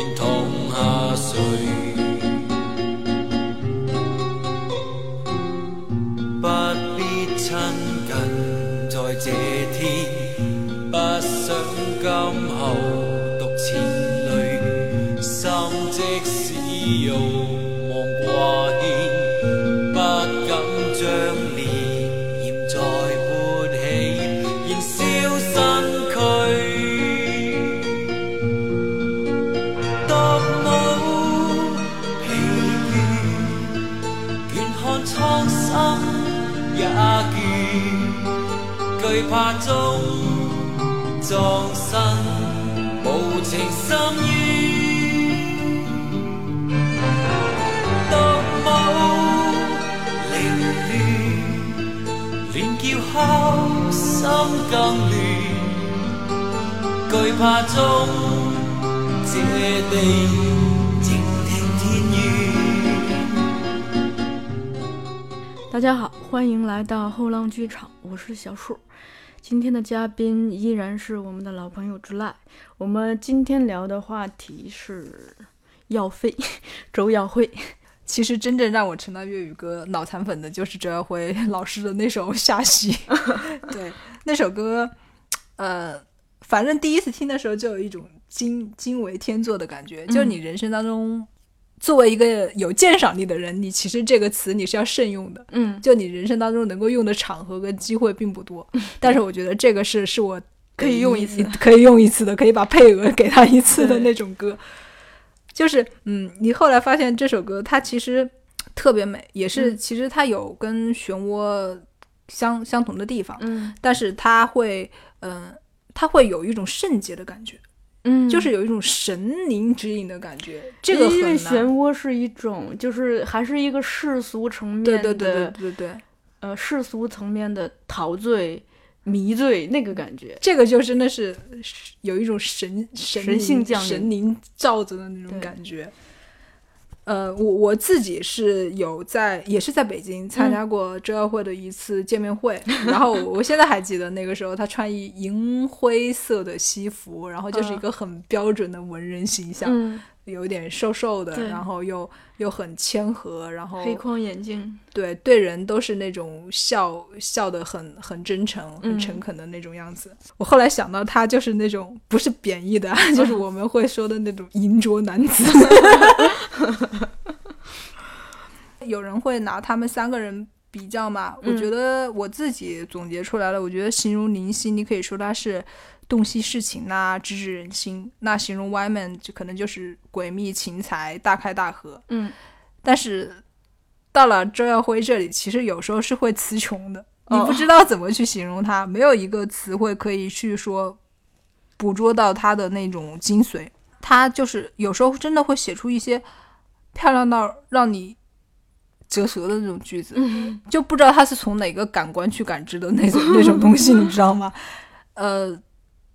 源头。大家好，欢迎来到后浪剧场，我是小树。今天的嘉宾依然是我们的老朋友之赖。我们今天聊的话题是要飞，周耀辉。其实真正让我成了粤语歌脑残粉的就是周耀辉老师的那首《下西》，对那首歌，呃。反正第一次听的时候就有一种惊惊为天作的感觉，就是你人生当中作为一个有鉴赏力的人，你其实这个词你是要慎用的。嗯，就你人生当中能够用的场合跟机会并不多。嗯，但是我觉得这个是是我可以用一次 可以用一次的，可以把配额给他一次的那种歌。就是嗯，你后来发现这首歌它其实特别美，也是其实它有跟漩涡相相同的地方。嗯，但是它会嗯。他会有一种圣洁的感觉，嗯，就是有一种神灵指引的感觉。这个因为漩涡是一种，就是还是一个世俗层面的，对对对对对对，呃，世俗层面的陶醉、迷醉那个感觉，这个就真的是有一种神神性、降临、神灵罩着的那种感觉。呃，我我自己是有在，也是在北京参加过周耀会的一次见面会，然后我现在还记得那个时候他穿一银灰色的西服，然后就是一个很标准的文人形象。有点瘦瘦的，然后又又很谦和，然后黑框眼镜，对对人都是那种笑笑的很很真诚、很诚恳的那种样子。我后来想到他就是那种不是贬义的，就是我们会说的那种银镯男子。有人会拿他们三个人比较嘛，我觉得我自己总结出来了，我觉得形容林夕，你可以说他是。洞悉事情呐，知指人心。那形容歪门，就可能就是诡秘、情才、大开大合。嗯，但是到了周耀辉这里，其实有时候是会词穷的。你不知道怎么去形容他，没有一个词汇可以去说捕捉到他的那种精髓。他就是有时候真的会写出一些漂亮到让你折舌的那种句子，就不知道他是从哪个感官去感知的那种那种东西，你知道吗？呃。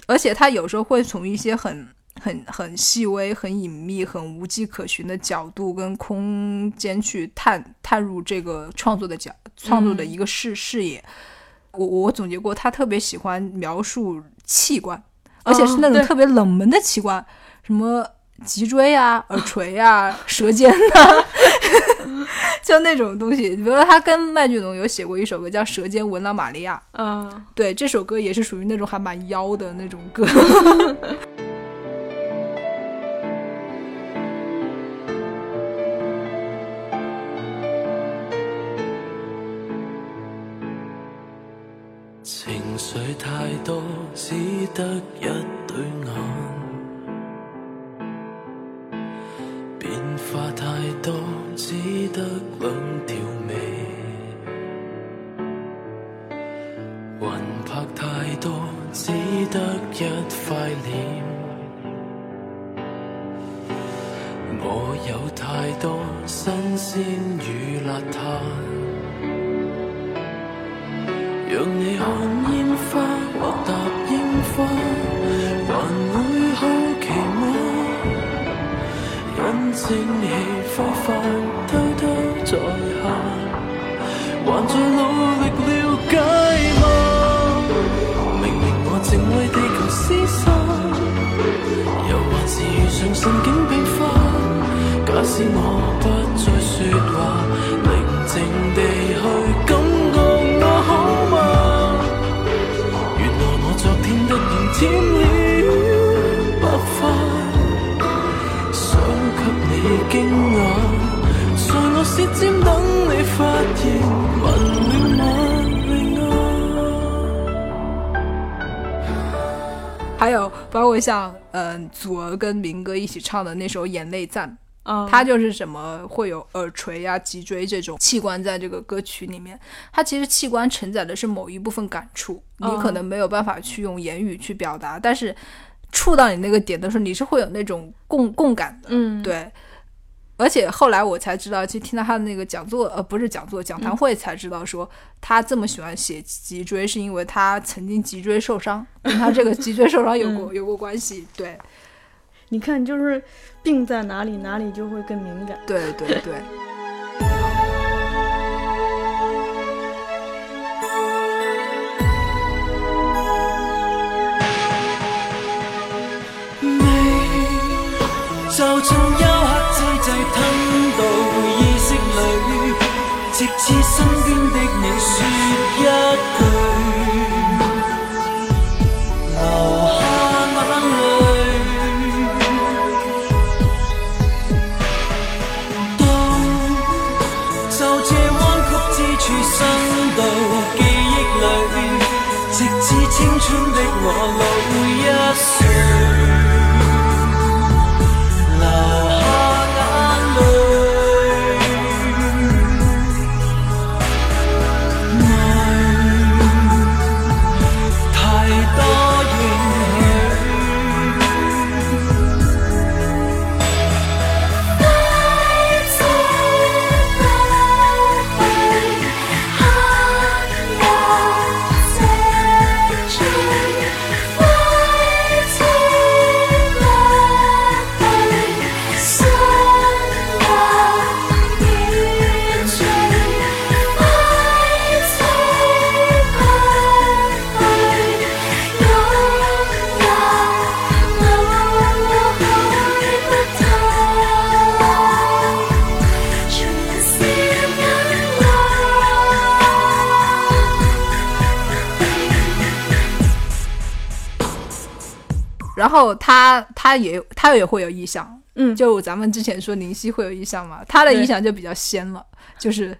而且他有时候会从一些很很很细微、很隐秘、很无迹可寻的角度跟空间去探探入这个创作的角创作的一个视视野。我我总结过，他特别喜欢描述器官，而且是那种特别冷门的器官，什么脊椎啊、耳垂啊、舌尖啊。就那种东西，比如说他跟麦浚龙有写过一首歌，叫《舌尖吻了玛利亚》。嗯，对，这首歌也是属于那种还蛮妖的那种歌。情绪太多，只得一对会像嗯祖儿跟明哥一起唱的那首《眼泪赞》，啊，它就是什么会有耳垂呀、脊椎这种器官在这个歌曲里面，它其实器官承载的是某一部分感触，你可能没有办法去用言语去表达，但是触到你那个点的时候，你是会有那种共共感的，嗯，对。而且后来我才知道，去听到他的那个讲座，呃，不是讲座，讲谈会才知道说他这么喜欢写脊椎，是因为他曾经脊椎受伤，跟他这个脊椎受伤有过有过关系。对，你看就是病在哪里，哪里就会更敏感。对对对。美，早晨。吞到意识里，直至身边的你说一句，流下眼泪。当就这弯曲之处伸到记忆里，直至青春的我。后他他也他也会有意象，嗯，就咱们之前说林夕会有意象嘛，他的意象就比较仙了，就是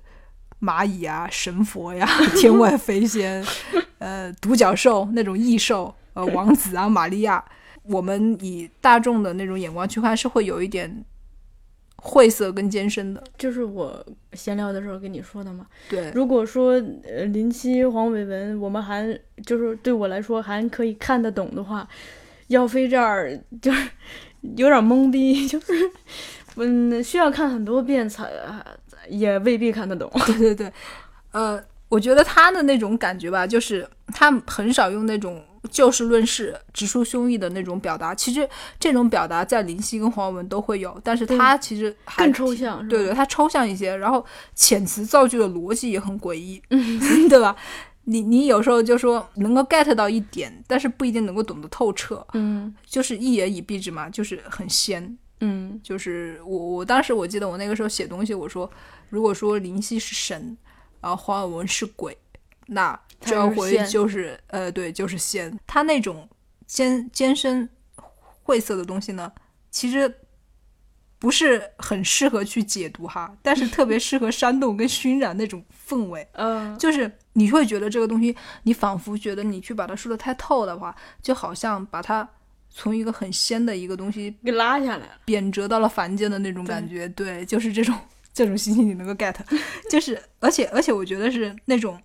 蚂蚁啊、神佛呀、天外飞仙，呃，独角兽那种异兽，呃，王子啊、玛利亚，我们以大众的那种眼光去看，是会有一点晦涩跟艰深的。就是我闲聊的时候跟你说的嘛，对。如果说呃林夕、黄伟文，我们还就是对我来说还可以看得懂的话。妖飞这儿就是 有点懵逼，就是嗯，需要看很多遍才也未必看得懂。对对对，呃，我觉得他的那种感觉吧，就是他很少用那种就事论事、直抒胸臆的那种表达。其实这种表达在林夕跟黄文都会有，但是他其实更抽象。对对，他抽象一些，然后遣词造句的逻辑也很诡异，对吧？你你有时候就说能够 get 到一点，但是不一定能够懂得透彻。嗯，就是一言以蔽之嘛，就是很仙。嗯，就是我我当时我记得我那个时候写东西，我说如果说林夕是神，然后华文是鬼，那这回就是呃对，就是仙。他那种尖尖深晦涩的东西呢，其实不是很适合去解读哈，但是特别适合煽动跟熏染那种氛围。嗯，就是。你会觉得这个东西，你仿佛觉得你去把它说的太透的话，就好像把它从一个很仙的一个东西给拉下来了，贬谪到了凡间的那种感觉。对，就是这种这种心情，你能够 get。就是，而且而且，我觉得是那种。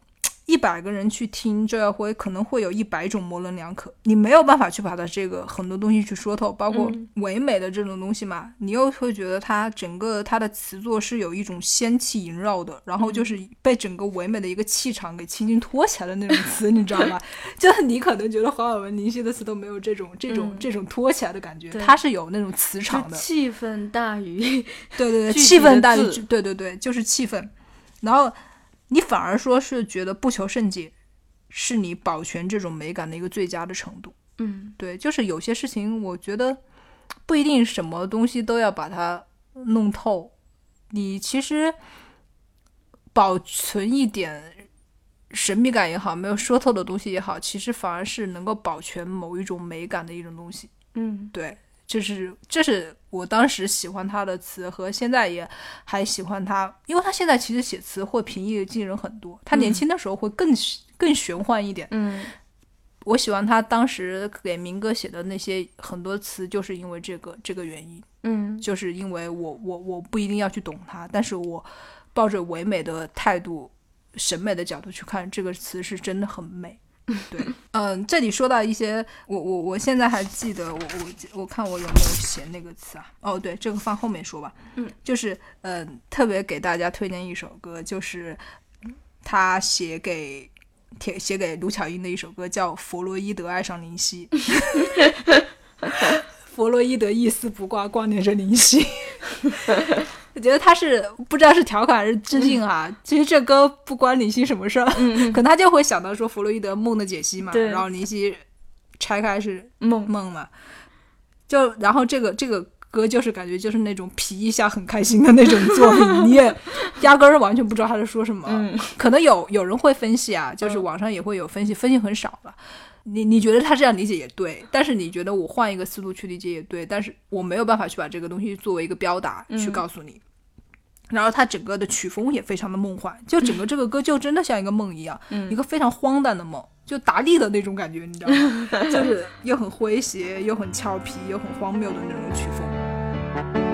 一百个人去听周耀辉，可能会有一百种模棱两可。你没有办法去把它这个很多东西去说透，包括唯美的这种东西嘛。你又会觉得它整个它的词作是有一种仙气萦绕的，然后就是被整个唯美的一个气场给轻轻托起来的那种词，你知道吗？就是你可能觉得黄尔文、林夕的词都没有这种这种这种托起来的感觉，它是有那种磁场的，气氛大于对对对，气氛大于对对对，就是气氛。然后。你反而说是觉得不求甚解，是你保全这种美感的一个最佳的程度。嗯，对，就是有些事情，我觉得不一定什么东西都要把它弄透。你其实保存一点神秘感也好，没有说透的东西也好，其实反而是能够保全某一种美感的一种东西。嗯，对。就是，这是我当时喜欢他的词，和现在也还喜欢他，因为他现在其实写词会平易近人很多。他年轻的时候会更更玄幻一点。嗯，我喜欢他当时给民歌写的那些很多词，就是因为这个这个原因。嗯，就是因为我我我不一定要去懂他，但是我抱着唯美的态度、审美的角度去看这个词，是真的很美。对，嗯，这里说到一些，我我我现在还记得，我我我看我有没有写那个词啊？哦，对，这个放后面说吧。嗯，就是，嗯，特别给大家推荐一首歌，就是他写给铁写给卢巧音的一首歌，叫《弗洛伊德爱上林夕》弗洛伊德一丝不挂，挂念着林夕。我觉得他是不知道是调侃还是致敬啊，其实这歌不关林夕什么事儿，可能他就会想到说弗洛伊德梦的解析嘛，然后林夕拆开是梦梦嘛，就然后这个这个歌就是感觉就是那种皮一下很开心的那种作品，你也压根儿完全不知道他在说什么，可能有有人会分析啊，就是网上也会有分析，分析很少吧。你你觉得他这样理解也对，但是你觉得我换一个思路去理解也对，但是我没有办法去把这个东西作为一个标答去告诉你。然后他整个的曲风也非常的梦幻，就整个这个歌就真的像一个梦一样，一个非常荒诞的梦，就达利的那种感觉，你知道吗？就是又很诙谐，又很俏皮，又很荒谬的那种曲风。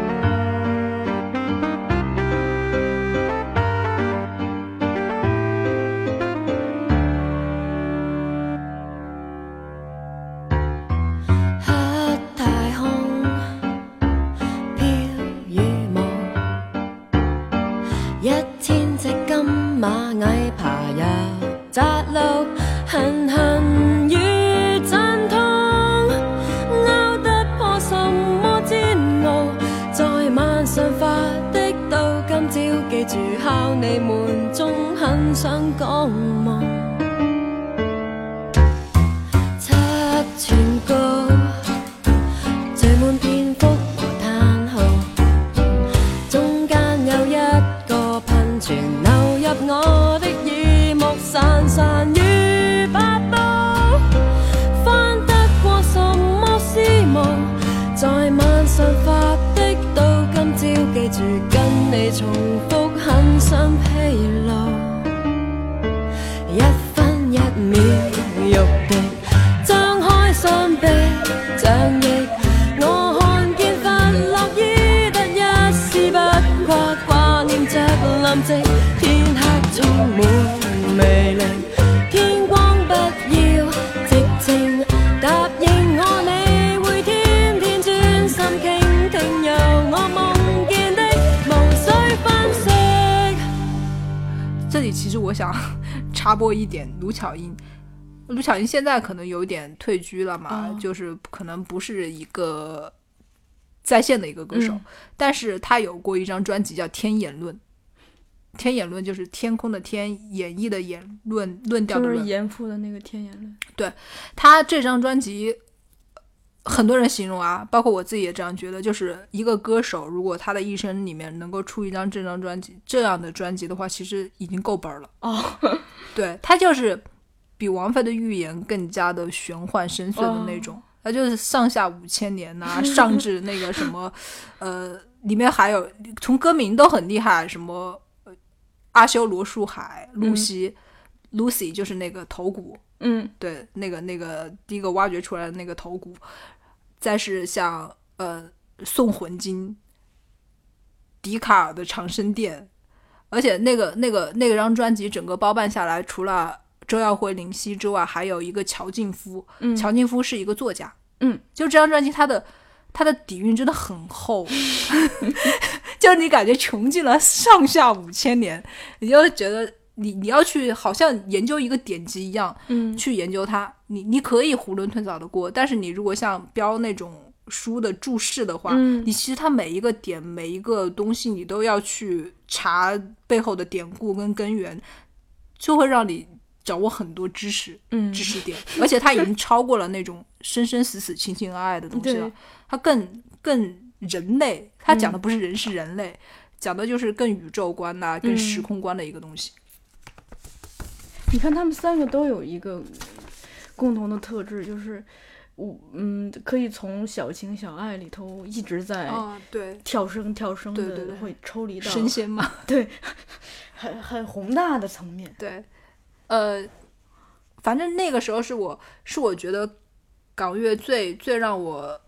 蚂蚁爬呀，扎路，很香。想 插播一点卢巧音，卢巧音现在可能有点退居了嘛，就是可能不是一个在线的一个歌手，但是他有过一张专辑叫《天眼论》，《天眼论》就是天空的天，演绎的演论论调的论，严复的那个《天眼论》，对他这张专辑。很多人形容啊，包括我自己也这样觉得，就是一个歌手，如果他的一生里面能够出一张这张专辑这样的专辑的话，其实已经够本儿了。哦，对他就是比王菲的《预言》更加的玄幻深邃的那种，他就是上下五千年呐，上至那个什么，呃，里面还有从歌名都很厉害，什么阿修罗树海、露西、c Lucy，就是那个头骨，嗯，对，那个那个第一个挖掘出来的那个头骨。再是像呃《送魂经》、《笛卡尔的长生殿》，而且那个那个那个张专辑整个包办下来，除了周耀辉、林夕之外，还有一个乔劲夫。嗯，乔劲夫是一个作家。嗯，就这张专辑，他的他的底蕴真的很厚，就你感觉穷尽了上下五千年，你就觉得。你你要去好像研究一个典籍一样，嗯，去研究它。你你可以囫囵吞枣的过，但是你如果像标那种书的注释的话，你其实它每一个点、每一个东西，你都要去查背后的典故跟根源，就会让你掌握很多知识、知识点。而且它已经超过了那种生生死死、情情爱爱的东西了，它更更人类。它讲的不是人，是人类，讲的就是更宇宙观呐、更时空观的一个东西。你看，他们三个都有一个共同的特质，就是我嗯，可以从小情小爱里头一直在对跳升跳升，对对对，会抽离到神仙嘛？对，很 很宏大的层面。对，呃，反正那个时候是我是我觉得港乐最最让我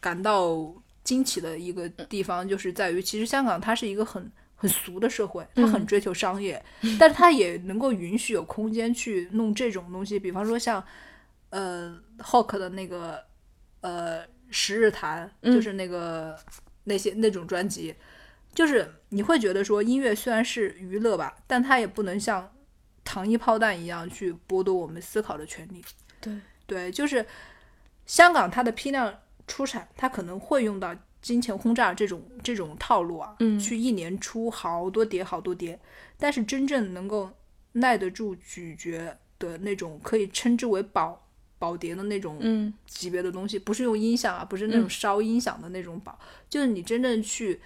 感到惊奇的一个地方，就是在于其实香港它是一个很。很俗的社会，他很追求商业，但是他也能够允许有空间去弄这种东西，比方说像呃 Hawk 的那个呃《十日谈》，就是那个那些那种专辑，就是你会觉得说音乐虽然是娱乐吧，但它也不能像糖衣炮弹一样去剥夺我们思考的权利。对对，就是香港它的批量出产，它可能会用到。金钱轰炸这种这种套路啊，去一年出好多碟好多碟，但是真正能够耐得住咀嚼的那种，可以称之为宝宝碟的那种级别的东西，不是用音响啊，不是那种烧音响的那种宝，就是你真正去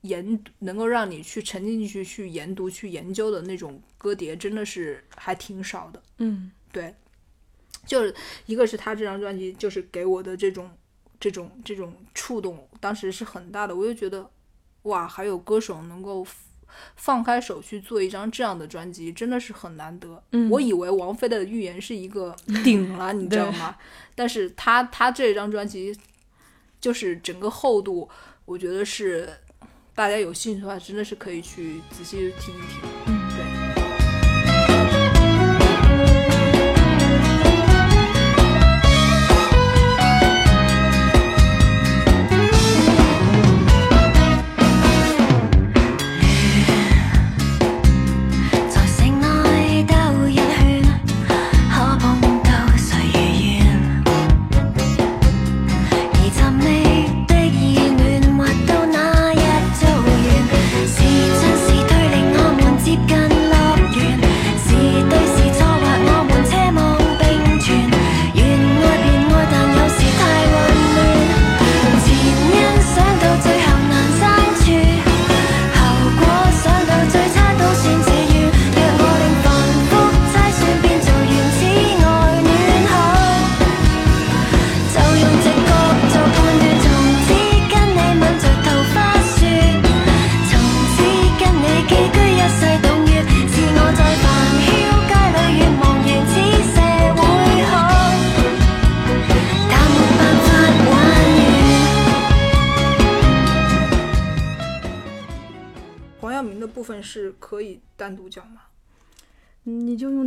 研，能够让你去沉浸进去去研读去研究的那种歌碟，真的是还挺少的。嗯，对，就是一个是他这张专辑，就是给我的这种。这种这种触动，当时是很大的。我就觉得，哇，还有歌手能够放开手去做一张这样的专辑，真的是很难得。嗯，我以为王菲的《预言》是一个 顶了，你知道吗？但是他他这张专辑，就是整个厚度，我觉得是大家有兴趣的话，真的是可以去仔细听一听。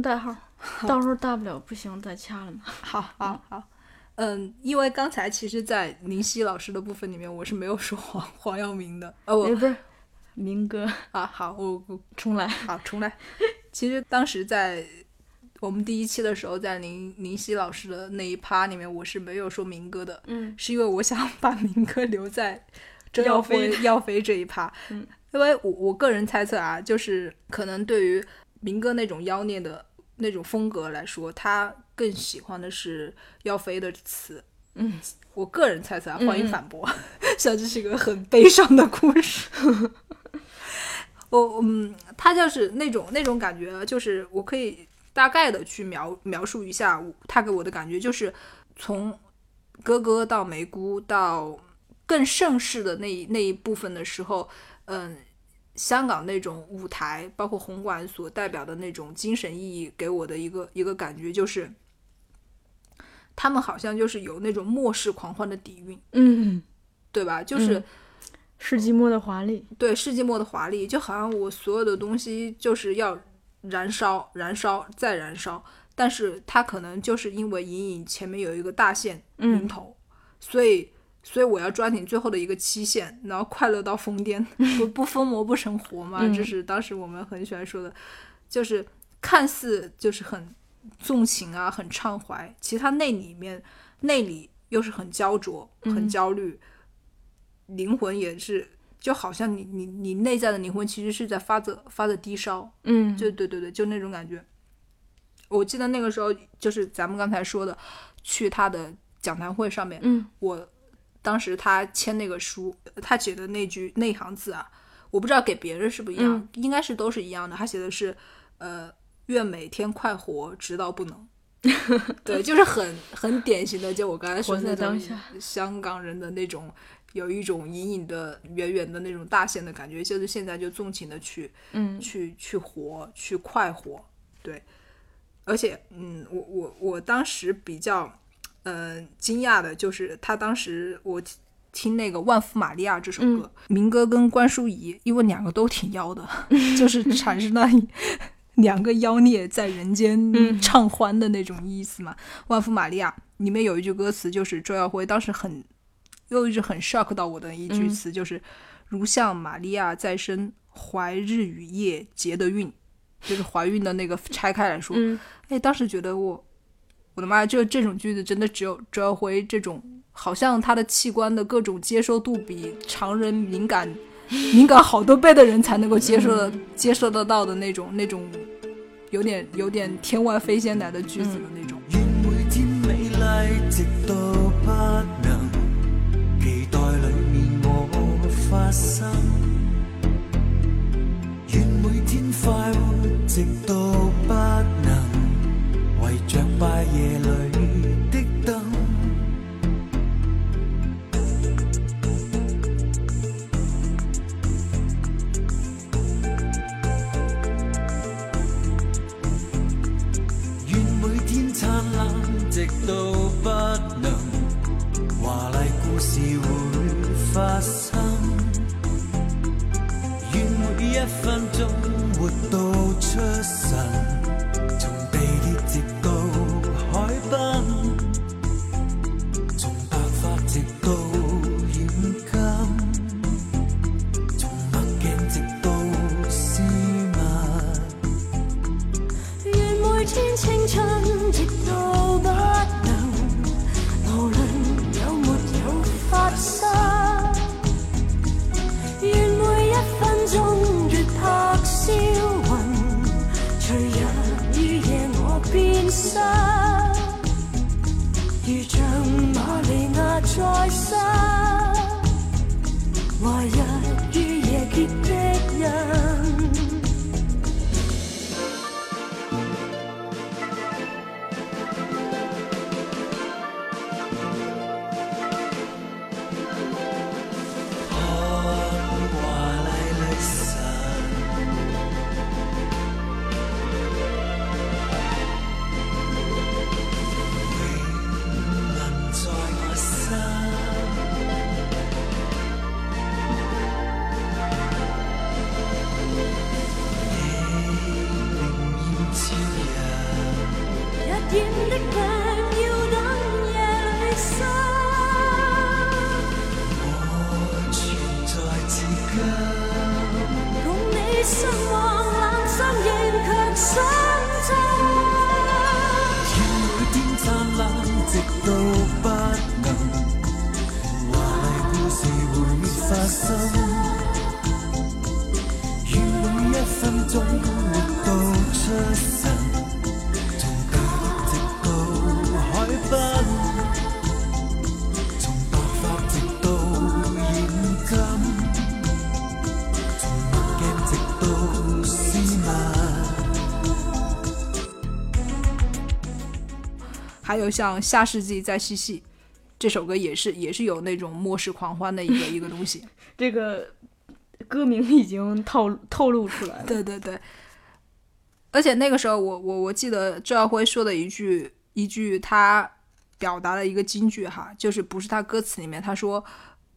代号，到时候大不了不行再掐了嘛。好好好，嗯，因为刚才其实，在林夕老师的部分里面，我是没有说黄 黄耀明的哦，不是，明哥啊，好，我重来，好重来。其实当时在我们第一期的时候，在林林夕老师的那一趴里面，我是没有说明哥的，嗯，是因为我想把明哥留在，要飞要飞这一趴，嗯，因为我我个人猜测啊，就是可能对于明哥那种妖孽的。那种风格来说，他更喜欢的是要飞的词。嗯，我个人猜测，欢迎反驳。像这是一个很悲伤的故事。我嗯，他就是那种那种感觉，就是我可以大概的去描描述一下他给我的感觉，就是从哥哥到梅姑到更盛世的那那一部分的时候，嗯。香港那种舞台，包括红馆所代表的那种精神意义，给我的一个一个感觉就是，他们好像就是有那种末世狂欢的底蕴，嗯，对吧？就是世纪末的华丽，对，世纪末的华丽，就好像我所有的东西就是要燃烧、燃烧再燃烧，但是它可能就是因为隐隐前面有一个大线领头，所以。所以我要抓紧最后的一个期限，然后快乐到疯癫，不不疯魔不成活嘛，这是当时我们很喜欢说的，就是看似就是很纵情啊，很畅怀，其实他内里面内里又是很焦灼、很焦虑，灵魂也是就好像你你你内在的灵魂其实是在发着发着低烧，嗯，就对对对，就那种感觉。我记得那个时候就是咱们刚才说的去他的讲坛会上面，嗯，我。当时他签那个书，他写的那句那行字啊，我不知道给别人是不一样，应该是都是一样的。他写的是，呃，愿每天快活直到不能。对，就是很很典型的，就我刚才说那种香港人的那种，有一种隐隐的、远远的那种大限的感觉，就是现在就纵情的去，嗯，去去活，去快活。对，而且，嗯，我我我当时比较。嗯，惊讶的就是他当时我听那个《万福玛利亚》这首歌，明哥跟关淑怡，因为两个都挺妖的，就是产生了 两个妖孽在人间唱欢的那种意思嘛。《万福玛利亚》里面有一句歌词，就是周耀辉当时很又一直很 shock 到我的一句词，就是“如像玛利亚在身怀日与夜结的孕”，就是怀孕的那个拆开来说，哎，当时觉得我。我的妈！就这种句子，真的只有折回这种，好像他的器官的各种接受度比常人敏感，敏感好多倍的人才能够接受的、接受得到的那种、那种有点有点天外飞仙来的句子的那种。败也里。还有像《下世纪再嬉戏》这首歌，也是也是有那种末世狂欢的一个一个东西。这个歌名已经透透露出来了。对对对，而且那个时候，我我我记得周耀辉说的一句一句，他表达了一个金句哈，就是不是他歌词里面，他说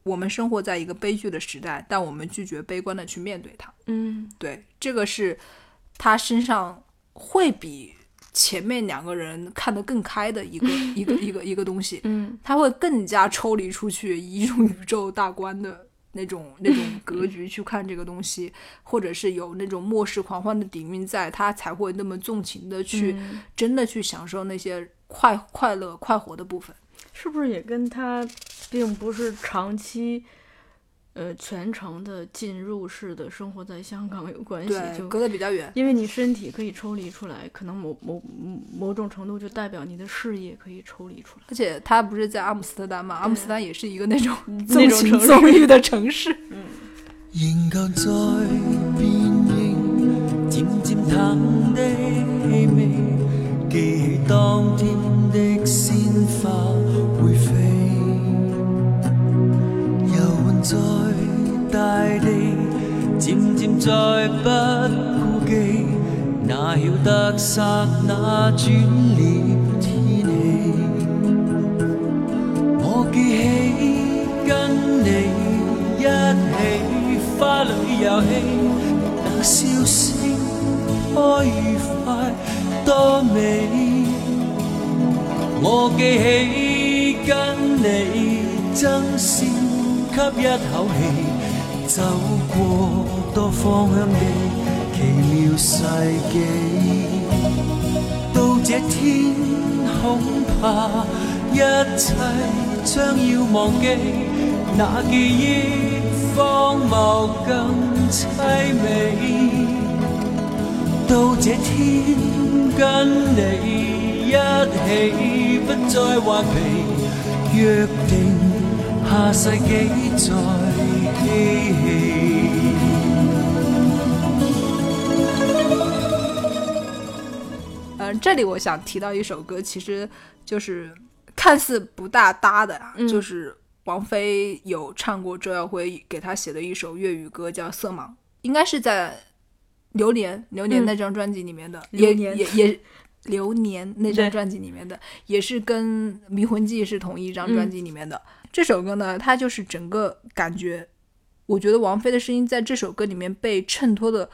我们生活在一个悲剧的时代，但我们拒绝悲观的去面对它。嗯，对，这个是他身上会比。前面两个人看得更开的一个 一个一个一个东西，他会更加抽离出去，以一种宇宙大观的那种 那种格局去看这个东西，或者是有那种末世狂欢的底蕴在，他才会那么纵情的去真的去享受那些快快乐快活的部分，是不是也跟他并不是长期。呃，全程的进入式的生活在香港有关系，就隔得比较远，因为你身体可以抽离出来，可能某某某种程度就代表你的事业可以抽离出来。而且他不是在阿姆斯特丹吗？阿姆斯特丹也是一个那种纵情纵欲的城市。渐渐再不顾忌，那晓得刹那转了天气。我记起跟你一起花里游戏，那笑声多愉快多美。我记起跟你争先吸一口气。走过多方向的奇妙世纪，到这天恐怕一切将要忘记，那记忆荒谬更凄美。到这天跟你一起不再顽皮，约定下世纪再。嗯，这里我想提到一首歌，其实就是看似不大搭的呀，就是王菲有唱过周耀辉给她写的一首粤语歌，叫《色盲》，应该是在《流年》《流年》那张专辑里面的，也也也《流年》那张专辑里面的，也是跟《迷魂记》是同一张专辑里面的这首歌呢，它就是整个感觉。我觉得王菲的声音在这首歌里面被衬托的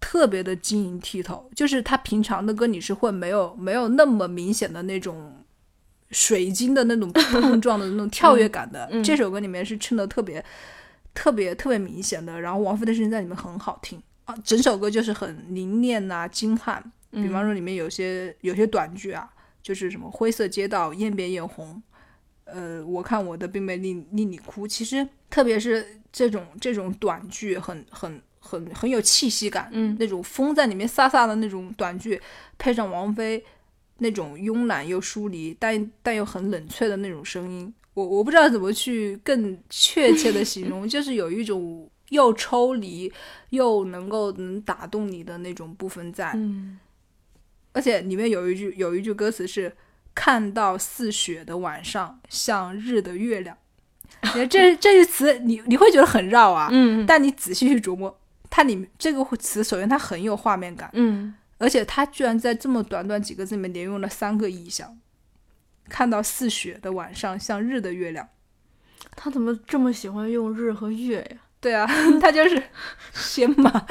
特别的晶莹剔透，就是她平常的歌你是会没有没有那么明显的那种水晶的那种碰撞的那种跳跃感的，这首歌里面是衬的特别特别特别明显的，然后王菲的声音在里面很好听啊，整首歌就是很凝练呐、精悍，比方说里面有些有些短句啊，就是什么灰色街道艳变艳红。呃，我看我的并没令令你哭。其实，特别是这种这种短剧，很很很很有气息感。嗯，那种风在里面飒飒的那种短剧，配上王菲那种慵懒又疏离，但但又很冷却的那种声音，我我不知道怎么去更确切的形容，就是有一种又抽离，又能够能打动你的那种部分在。嗯，而且里面有一句有一句歌词是。看到似雪的晚上，像日的月亮，这这句词你你会觉得很绕啊。嗯，但你仔细去琢磨，它里面这个词，首先它很有画面感，嗯，而且它居然在这么短短几个字里面连用了三个意象。看到似雪的晚上，像日的月亮，他怎么这么喜欢用日和月呀？对啊，他就是仙嘛。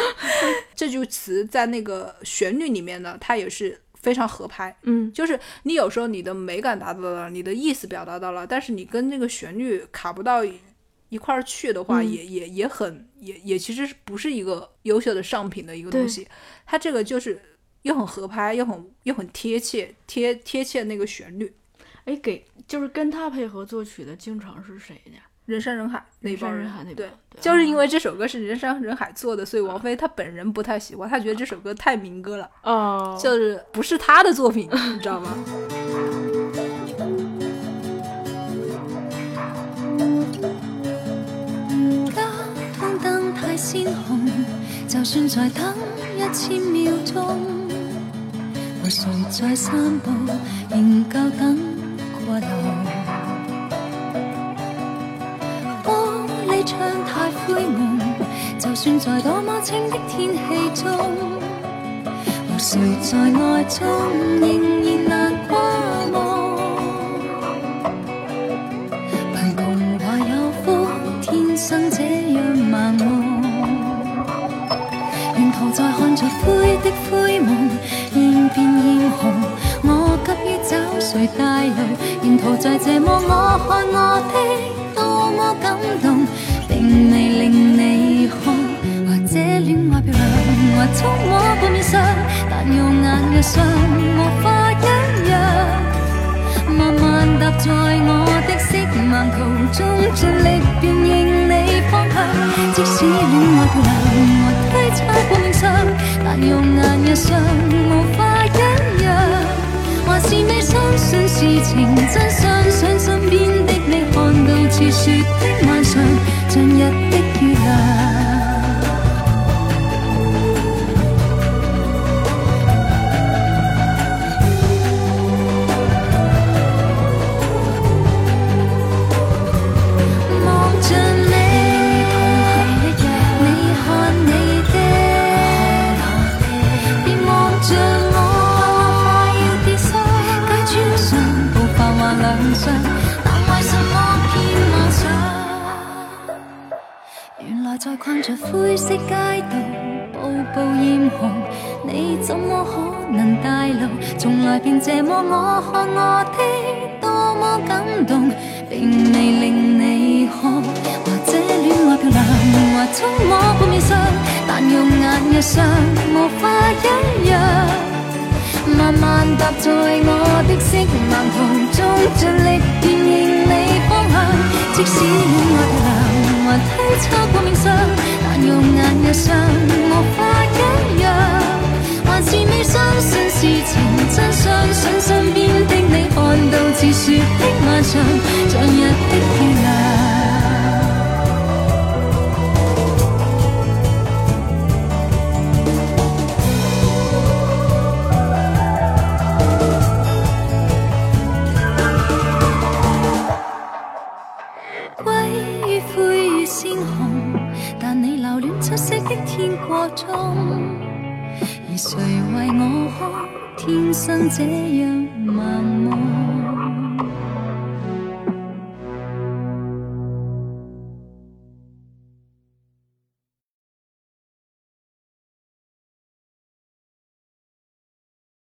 这句词在那个旋律里面呢，它也是。非常合拍，嗯，就是你有时候你的美感达到了，你的意思表达到了，但是你跟那个旋律卡不到一块儿去的话，也也也很也也其实不是一个优秀的上品的一个东西。他这个就是又很合拍，又很又很贴切贴贴切那个旋律。哎，给就是跟他配合作曲的经常是谁呢？人山人海，帮人，对，就是因为这首歌是人山人海做的，所以王菲她本人不太喜欢，她觉得这首歌太民歌了，就是不是她的作品，你知道吗？交通灯太鲜红，就算再等一千秒钟，和谁在散步，仍旧等过流。窗太灰蒙，就算在多么清的天气中，和谁在爱中仍然难挂梦。贫穷或有福，天生这样盲目。沿途在看着灰的灰梦，艳变艳红。我急于找谁带路，沿途在这么我看我的，多么感动。未令你看，或者恋爱漂亮，或触摸半面上，但用眼一双，无法一样。慢慢踏在我的色盲途中，尽力辨认你方向。即使恋爱漂亮，或推测半面上，但用眼一双，无法一样。还是未相信事情真相，想身边的你看到似雪的晚上。昨日的月亮。在困着灰色街道，步步艳红，你怎么可能大路？从来便这么我看我的，多么感动，并未令你哭。或者恋爱漂亮，或触摸半面上，但用眼一上无法一样。慢慢踏在我的色盲途中，尽力辨认你方向，即使恋爱漂亮。还推擦过面上，但用眼一想，无法一样，还是未相信事情真相。想身边的你看到似雪的晚上，像日的姑亮。天生这样盲目。